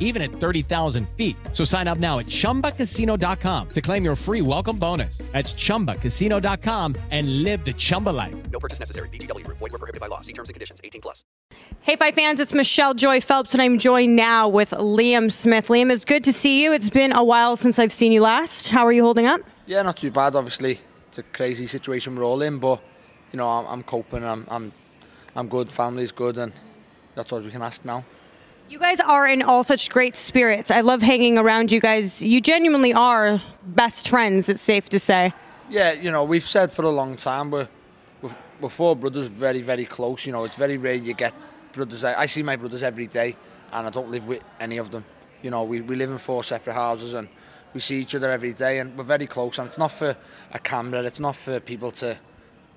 even at 30,000 feet. So sign up now at ChumbaCasino.com to claim your free welcome bonus. That's ChumbaCasino.com and live the Chumba life. No purchase necessary. VGW. Void were prohibited by law. See terms and conditions. 18 plus. Hey, Five fans, it's Michelle Joy Phelps, and I'm joined now with Liam Smith. Liam, it's good to see you. It's been a while since I've seen you last. How are you holding up? Yeah, not too bad. Obviously, it's a crazy situation we're all in, but you know, I'm, I'm coping. I'm, I'm, I'm good. Family's good, and that's all we can ask now. You guys are in all such great spirits. I love hanging around you guys. You genuinely are best friends, it's safe to say. Yeah, you know, we've said for a long time we're, we're, we're four brothers very, very close. You know, it's very rare you get brothers. I, I see my brothers every day and I don't live with any of them. You know, we, we live in four separate houses and we see each other every day and we're very close. And it's not for a camera, it's not for people to,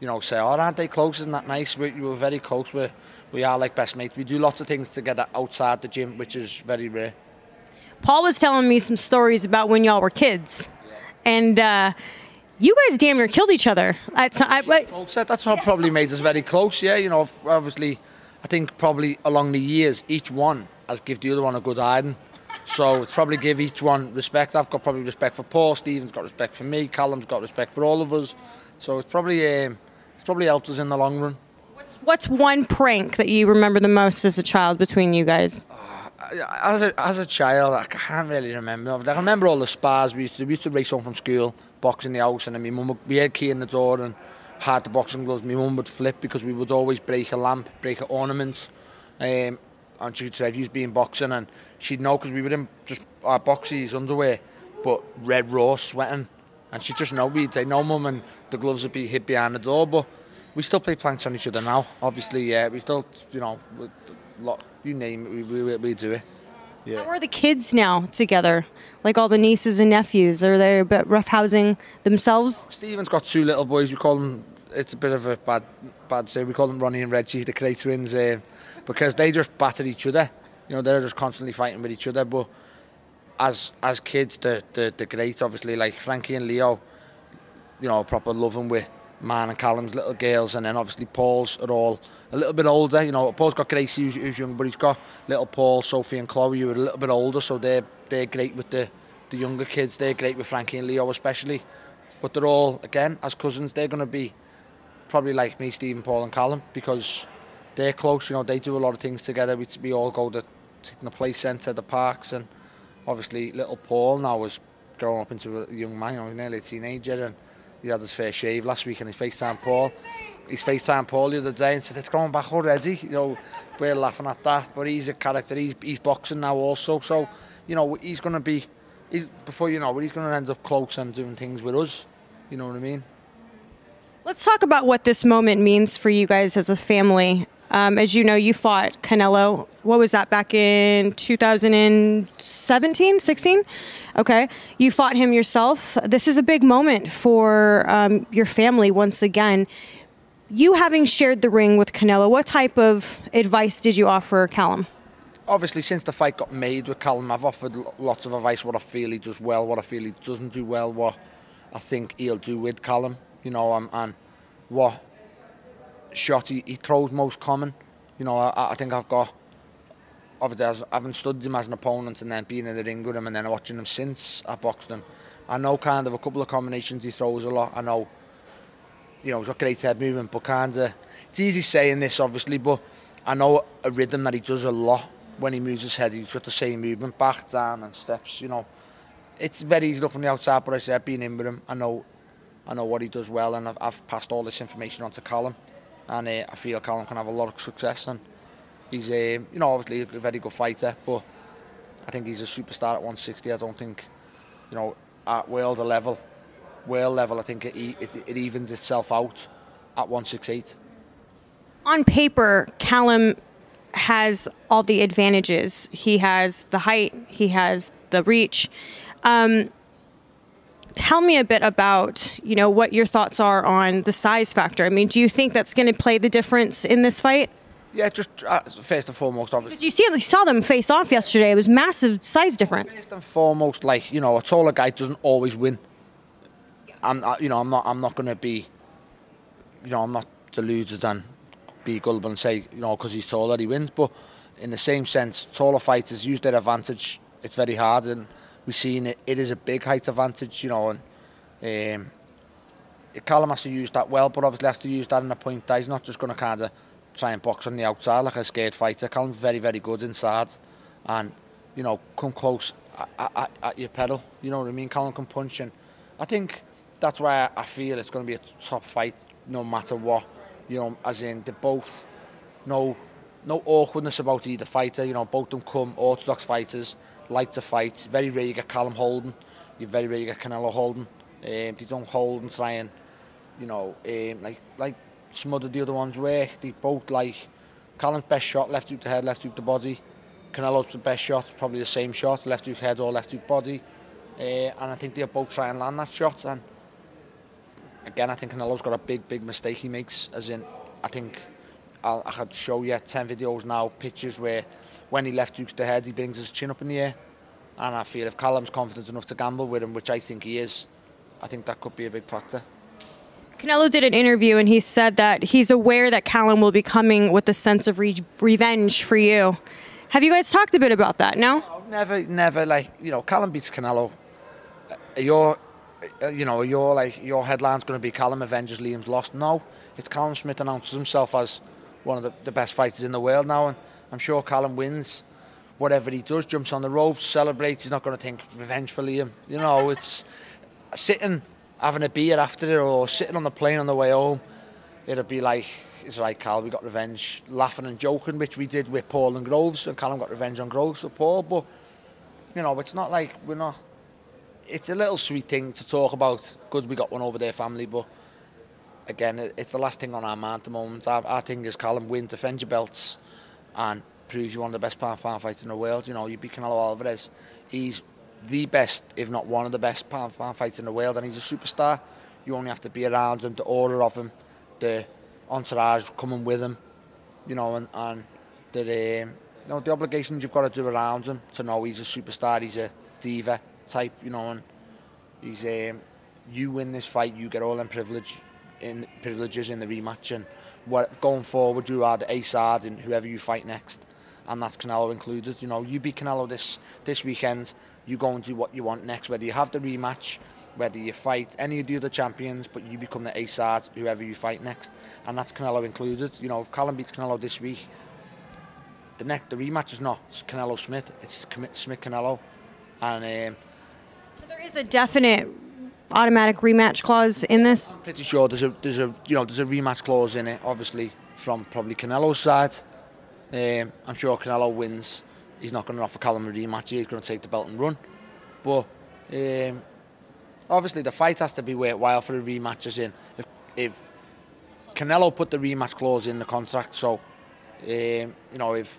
you know, say, oh, aren't they close? Isn't that nice? We, we're very close. We're, we are like best mates. We do lots of things together outside the gym, which is very rare. Paul was telling me some stories about when y'all were kids, and uh, you guys damn near killed each other. That's, I, I, That's what probably made us very close. Yeah, you know, obviously, I think probably along the years, each one has given the other one a good hiding. So it's probably give each one respect. I've got probably respect for Paul. Stephen's got respect for me. Callum's got respect for all of us. So it's probably um, it's probably helped us in the long run. What's one prank that you remember the most as a child between you guys? as a, as a child, I can't really remember. I remember all the spars we used to. We used to race home from school, boxing the house, and then my mum, would- we had key in the door and had the boxing gloves. My mum would flip because we would always break a lamp, break an ornament. Um, and she'd say, you've been boxing, and she'd know because we were in just our boxies underwear, but red raw, sweating. And she'd just know, we'd say, no, mum, and the gloves would be hid behind the door. But we still play planks on each other now. Obviously, yeah, we still, you know, we- lot, you name it, we, we, we do it. Yeah. How are the kids now together? Like all the nieces and nephews? Are they a bit roughhousing themselves? Stephen's got two little boys. We call them. It's a bit of a bad, bad say. We call them Ronnie and Reggie, the Kray twins, um, because they just batter each other. You know, they're just constantly fighting with each other. But as as kids, the the they're, they're great. Obviously, like Frankie and Leo, you know, proper loving with Man and Callum's little girls, and then obviously Paul's are all a little bit older. You know, Paul's got Gracie, who's, who's young, but he's got little Paul, Sophie, and Chloe, who are a little bit older, so they're they're great with the the younger kids. They're great with Frankie and Leo, especially. But they're all again as cousins. They're going to be probably like me, Stephen, Paul, and Callum because they're close. You know, they do a lot of things together. We, we all go to the play centre, the parks, and obviously little Paul now is growing up into a young man. You know, he's nearly a teenager, and he had his fair shave last week, and he FaceTime Paul. He's FaceTime Paul the other day and said, it's going back already. You know, we're laughing at that, but he's a character. He's he's boxing now also, so you know he's going to be. He's, before you know it, he's going to end up close and doing things with us. You know what I mean? Let's talk about what this moment means for you guys as a family. Um, as you know, you fought Canelo. What was that back in 2017, 16? Okay. You fought him yourself. This is a big moment for um, your family once again. You having shared the ring with Canelo, what type of advice did you offer Callum? Obviously, since the fight got made with Callum, I've offered lots of advice. What I feel he does well, what I feel he doesn't do well, what I think he'll do with Callum. you know, um, and what shot he, he throws most common. You know, I, I think I've got obviously as, haven't studied him as an opponent and then being in the ring with him and then watching him since I boxed him. I know kind of a couple of combinations he throws a lot. I know, you know, he's got great head movement, but kind of, it's easy saying this obviously, but I know a rhythm that he does a lot when he moves his head. He's got the same movement, back, down and steps, you know. It's very easy to look from the outside, but I said, being in with him, I know, I know what he does well and I've, I've passed all this information on to Callum. And uh, I feel Callum can have a lot of success. And he's a, you know, obviously a very good fighter, but I think he's a superstar at 160. I don't think, you know, at world level, world level, I think it, it, it evens itself out at 168. On paper, Callum has all the advantages. He has the height, he has the reach. Um, tell me a bit about you know what your thoughts are on the size factor. I mean, do you think that's going to play the difference in this fight? Yeah, just uh, first and foremost, obviously. Because you see, you saw them face off yesterday. It was massive size difference. First and foremost, like you know, a taller guy doesn't always win. I'm, uh, you know, I'm not, I'm not going to be, you know, I'm not deluded and be gullible and say, you know, because he's taller he wins. But in the same sense, taller fighters use their advantage. It's very hard, and We've seen it. It is a big height advantage, you know, and um, Callum has to use that well, but obviously has to use that in a point that he's not just going to kind of try and box on the outside like a scared fighter. Callum's very, very good inside and, you know, come close at, at, at your pedal. You know what I mean? Callum can punch and I think that's why I feel it's going to be a top fight no matter what. You know, as in they're both no no awkwardness about either fighter. You know, both them come orthodox fighters. Like to fight. Very rare you get Callum holding. You're very rare you get Canelo holding. Um, they don't hold and try and, you know, um, like like some the other ones where they both like Callum's best shot, left hook to head, left hook to body. Canelo's the best shot, probably the same shot, left hook head or left hook body. Uh, and I think they'll both try and land that shot. And again, I think Canelo's got a big, big mistake he makes. As in, I think I'll, I could show you 10 videos now, pictures where when he left to head, he brings his chin up in the air. And I feel if Callum's confident enough to gamble with him, which I think he is, I think that could be a big factor. Canelo did an interview and he said that he's aware that Callum will be coming with a sense of re- revenge for you. Have you guys talked a bit about that? No? no? Never, never. Like you know, Callum beats Canelo. Uh, your, uh, you know, your like your headline's going to be Callum avenges Liam's lost. No, it's Callum Smith announces himself as one of the, the best fighters in the world now, and I'm sure Callum wins. Whatever he does, jumps on the ropes, celebrates. He's not going to think revenge for Liam. You know, it's sitting having a beer after it or sitting on the plane on the way home, It'll be like, it's like, Cal, we got revenge, laughing and joking, which we did with Paul and Groves, and Callum got revenge on Groves with Paul, but, you know, it's not like we're not, it's a little sweet thing to talk about, because we got one over their family, but again, it's the last thing on our mind at the moment. Our, our thing is, Callum, win, defend your belts, and proves you're one of the best power power fighters in the world. You know, you beat Canelo Alvarez. He's the best, if not one of the best power power fighters in the world, and he's a superstar. You only have to be around him, the order of him, the entourage coming with him, you know, and, and the, um, you know, the obligations you've got to do around him to know he's a superstar, he's a diva type, you know, and he's um, you win this fight, you get all them privilege, in privileges in the rematch, and what going forward, you are the A-side in whoever you fight next, and that's Canelo included. You know, you beat Canelo this this weekend you go and do what you want next, whether you have the rematch, whether you fight any of the other champions, but you become the A-side, whoever you fight next. And that's Canelo included. You know, if Callum beats Canelo this week, the next the rematch is not Canelo Smith, it's Smith Canelo. And um, so there is a definite automatic rematch clause in this. I'm pretty sure there's a there's a you know there's a rematch clause in it, obviously from probably Canelo's side. Um, I'm sure Canelo wins he's not going to offer Callum a rematch. He's going to take the belt and run. But um, obviously, the fight has to be worthwhile for a rematch. As in, if, if Canelo put the rematch clause in the contract, so um, you know, if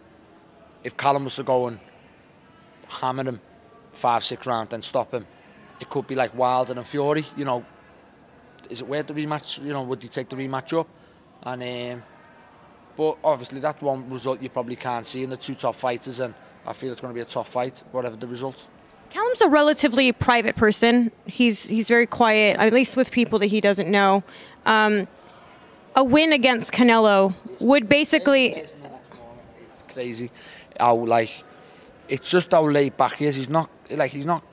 if Callum was to go and hammer him five, six rounds and stop him, it could be like Wilder and Fury. You know, is it worth the rematch? You know, would he take the rematch up? And um, but obviously, that's one result you probably can't see in the two top fighters and I feel it's going to be a tough fight, whatever the result. Callum's a relatively private person. He's he's very quiet, at least with people that he doesn't know. Um, a win against Canelo would basically. It's crazy how like it's just how laid back he is. He's not like he's not.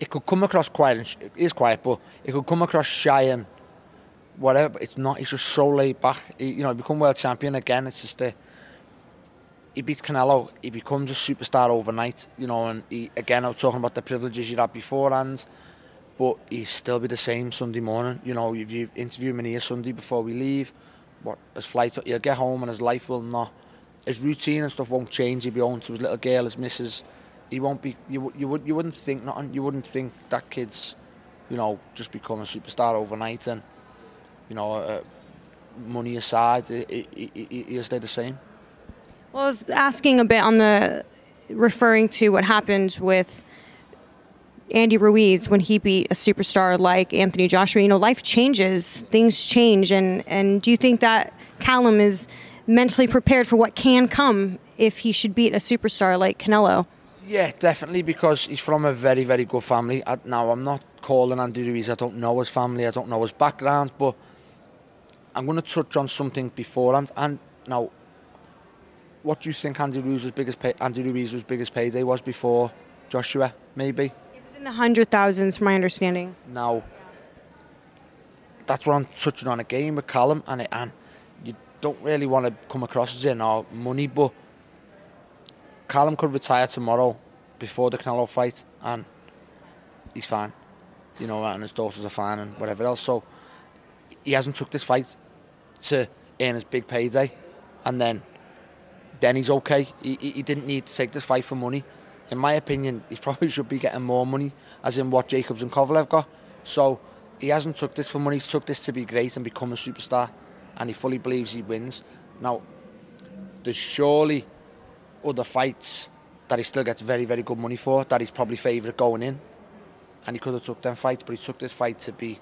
It could come across quiet and sh- he quiet, but it could come across shy and whatever. But it's not. He's just so laid back. He, you know, he become world champion again. It's just the. He beats Canelo. He becomes a superstar overnight. You know, and he again. I was talking about the privileges you had beforehand, but he'll still be the same Sunday morning. You know, if you interview him in here Sunday before we leave, what his flight, he'll get home and his life will not. His routine and stuff won't change. He'll be home to his little girl, his missus. He won't be. You you would you wouldn't think nothing. You wouldn't think that kid's, you know, just become a superstar overnight and, you know, uh, money aside, he, he, he, he'll stay the same. Well, I was asking a bit on the referring to what happened with Andy Ruiz when he beat a superstar like Anthony Joshua. You know, life changes, things change, and and do you think that Callum is mentally prepared for what can come if he should beat a superstar like Canelo? Yeah, definitely because he's from a very, very good family. I, now, I'm not calling Andy Ruiz. I don't know his family. I don't know his background, but I'm going to touch on something beforehand. And now, what do you think Andy Ruiz's biggest pay, Andy Ruiz's biggest payday was before Joshua? Maybe. It was in the hundred thousands, from my understanding. Now, that's what I'm touching on again with Callum, and it, and you don't really want to come across as in our oh, money, but Callum could retire tomorrow before the Canelo fight, and he's fine, you know, and his daughters are fine, and whatever else. So he hasn't took this fight to earn his big payday, and then then he's okay. He, he, didn't need to take this fight for money. In my opinion, he probably should be getting more money, as in what Jacobs and Kovalev got. So he hasn't took this for money. He's took this to be great and become a superstar, and he fully believes he wins. Now, there's surely other fights that he still gets very, very good money for. That he's probably favourite going in, and he could have took them fights, but he took this fight to be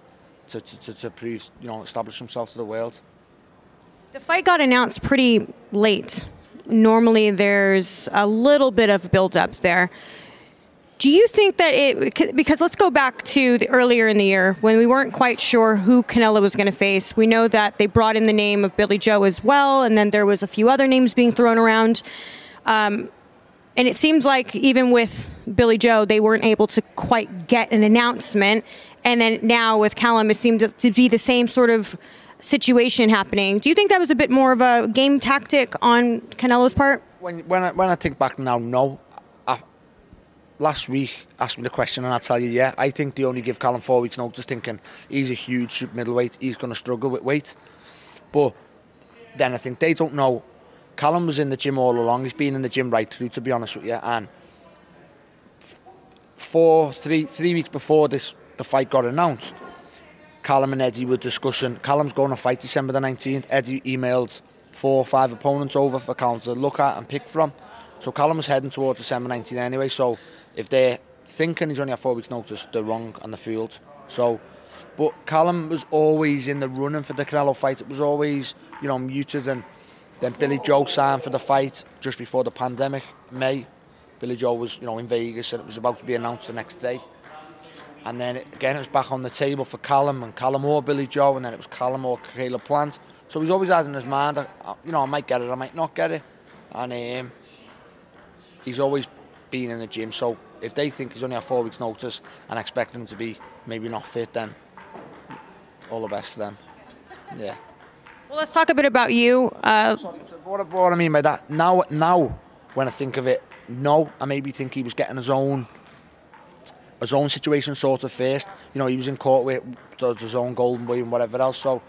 to, to, to, to prove, you know, establish himself to the world. The fight got announced pretty late. Normally, there's a little bit of build-up there. Do you think that it because let's go back to the earlier in the year when we weren't quite sure who Canelo was going to face. We know that they brought in the name of Billy Joe as well, and then there was a few other names being thrown around. Um, and it seems like even with Billy Joe, they weren't able to quite get an announcement. And then now with Callum, it seemed to- be the same sort of situation happening. Do you think that was a bit more of a game tactic on Canelo's part? When when I, when I think back now, no. Last week asked me the question and I tell you, yeah, I think they only give Callum four weeks notice, thinking he's a huge middleweight, he's going to struggle with weight. But then I think they don't know. Callum was in the gym all along. He's been in the gym right through, to be honest with you. And four, three, three weeks before this, the fight got announced, Callum and Eddie were discussing. Callum's going to fight December the 19th. Eddie emailed four or five opponents over for Callum to look at and pick from. So Callum was heading towards December 19th anyway. So if they're thinking he's only had four weeks' notice, they're wrong and they're fooled. So, but Callum was always in the running for the Canelo fight. It was always, you know, muted. And then Billy Joe signed for the fight just before the pandemic, May. Billy Joe was, you know, in Vegas and it was about to be announced the next day. And then it, again, it was back on the table for Callum and Callum or Billy Joe, and then it was Callum or Caleb Plant. So he's always had in his mind, uh, you know, I might get it, I might not get it. And um, he's always been in the gym. So if they think he's only had four weeks' notice and expect him to be maybe not fit, then all the best to them. Yeah. Well, let's talk a bit about you. Uh, What, what I mean by that, now, now when I think of it, no, I maybe think he was getting his own his own situation sorted first. You know, he was in court with his own golden boy and whatever else. So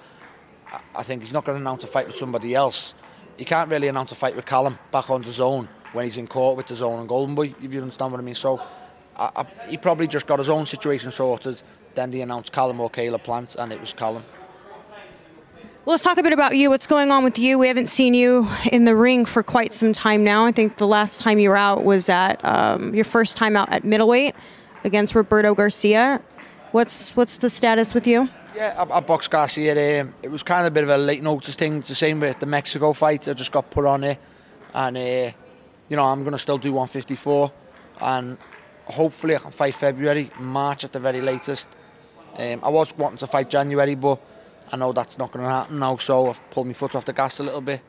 I- I think he's not going to announce a fight with somebody else. He can't really announce a fight with Callum back on DAZN when he's in court with DAZN and golden boy. If you understand what I mean. So I, I, he probably just got his own situation sorted. Then they announced Callum or Caleb Plant, and it was Callum. Well, let's talk a bit about you. What's going on with you? We haven't seen you in the ring for quite some time now. I think the last time you were out was at um, your first time out at middleweight against Roberto Garcia. What's what's the status with you? Yeah, I, I boxed Garcia. Um, it was kind of a bit of a late notice thing. It's the same with the Mexico fight. I just got put on it, and uh, you know I'm gonna still do 154, and hopefully I can fight February, March at the very latest. Um, I was wanting to fight January, but I know that's not going to happen now, so I've pulled my foot off the gas a little bit,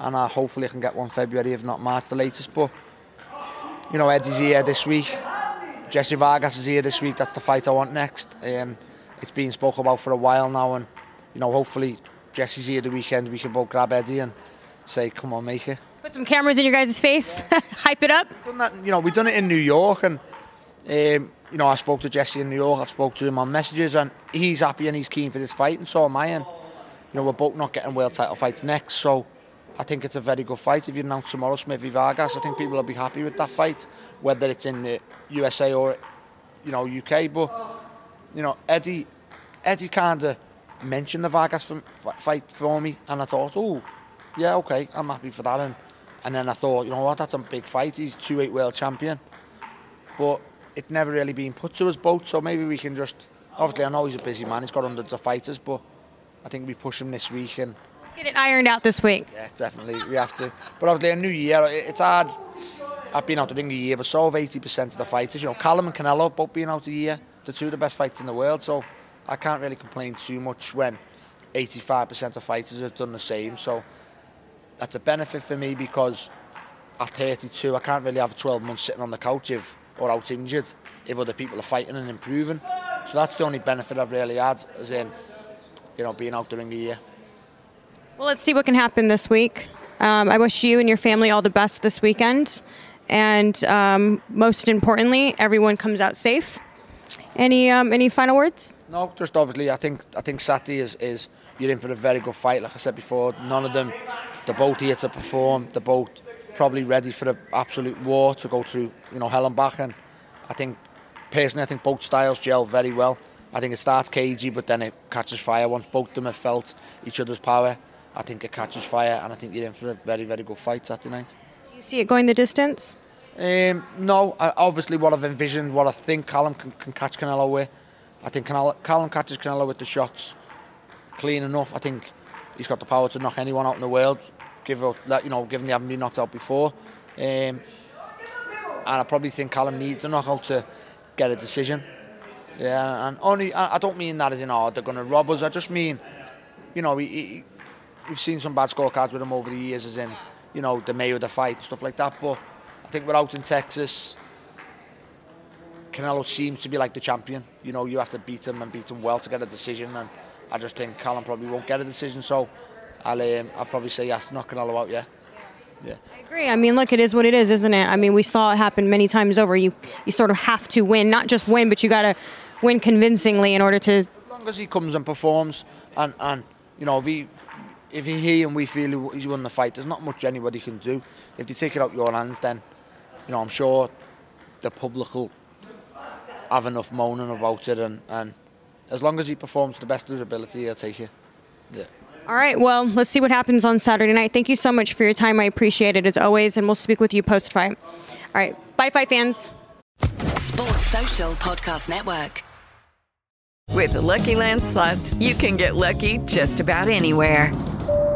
and uh, hopefully I can get one February, if not March, the latest. But you know, Eddie's here this week. Jessie Vargas is here this week. That's the fight I want next. Um, it's been spoke about for a while now, and you know, hopefully Jessie's here the weekend. We can both grab Eddie and say, "Come on, make it." Put some cameras in your guys' face, hype it up. Done that, you know, we've done it in New York, and um, you know, I spoke to Jessie in New York. I've spoke to him on messages, and he's happy and he's keen for this fight, and so am I. And you know, we're both not getting world title fights next, so I think it's a very good fight. If you announce tomorrow Smithy Vargas, I think people will be happy with that fight, whether it's in the USA or you know UK. But you know, Eddie, Eddie kind of mentioned the Vargas f- fight for me, and I thought, oh, yeah, okay, I'm happy for that. And and then I thought, you know what, that's a big fight. He's two eight world champion, but it's never really been put to us both. So maybe we can just. Obviously, I know he's a busy man. He's got hundreds of fighters, but I think we push him this week and Get it ironed out this week. yeah, definitely we have to. But obviously, a new year, it's hard. I've been out the ring a year, but so have 80% of the fighters. You know, Callum and Canelo both been out a year. The two of the best fighters in the world, so I can't really complain too much when 85% of fighters have done the same. So that's a benefit for me because at 32, I can't really have 12 months sitting on the couch if or out injured if other people are fighting and improving. So that's the only benefit I've really had, as in, you know, being out during the year. Well, let's see what can happen this week. Um, I wish you and your family all the best this weekend. And um, most importantly, everyone comes out safe. Any um, any final words? No, just obviously, I think I think Saturday is, is you're in for a very good fight. Like I said before, none of them, they're both here to perform. They're both probably ready for the absolute war to go through, you know, hell and back. And I think personally, I think both styles gel very well. I think it starts cagey, but then it catches fire. Once both of them have felt each other's power, I think it catches fire, and I think you're in for a very, very good fight Saturday night. Do you see it going the distance? Um, no, I, obviously what I've envisioned, what I think Callum can, can catch Canelo with. I think Canelo, Callum catches Canelo with the shots clean enough. I think he's got the power to knock anyone out in the world. Give out that you know, given they haven't been knocked out before. Um, and I probably think Callum needs a knockout to get a decision. Yeah, and only I don't mean that as in oh they're going to rob us. I just mean, you know, he, he, we've seen some bad scorecards with him over the years, as in, you know, the Mayweather the fight stuff like that. But I think we're out in Texas. Canelo seems to be like the champion. You know, you have to beat him and beat him well to get a decision. And I just think Callum probably won't get a decision. So I'll um, I'll probably say yes, knock Canelo out. Yeah, yeah. I agree. I mean, look, it is what it is, isn't it? I mean, we saw it happen many times over. You you sort of have to win, not just win, but you got to win convincingly in order to. As long as he comes and performs, and and you know, if he if he and we feel he's won the fight, there's not much anybody can do. If they take it out your hands, then you know I'm sure the public will have enough moaning about it, and and as long as he performs to the best of his ability, he'll take it. Yeah. All right. Well, let's see what happens on Saturday night. Thank you so much for your time. I appreciate it as always, and we'll speak with you post fight. All right. Bye, fight fans. Sports Social Podcast Network. With the Lucky Land slots, you can get lucky just about anywhere.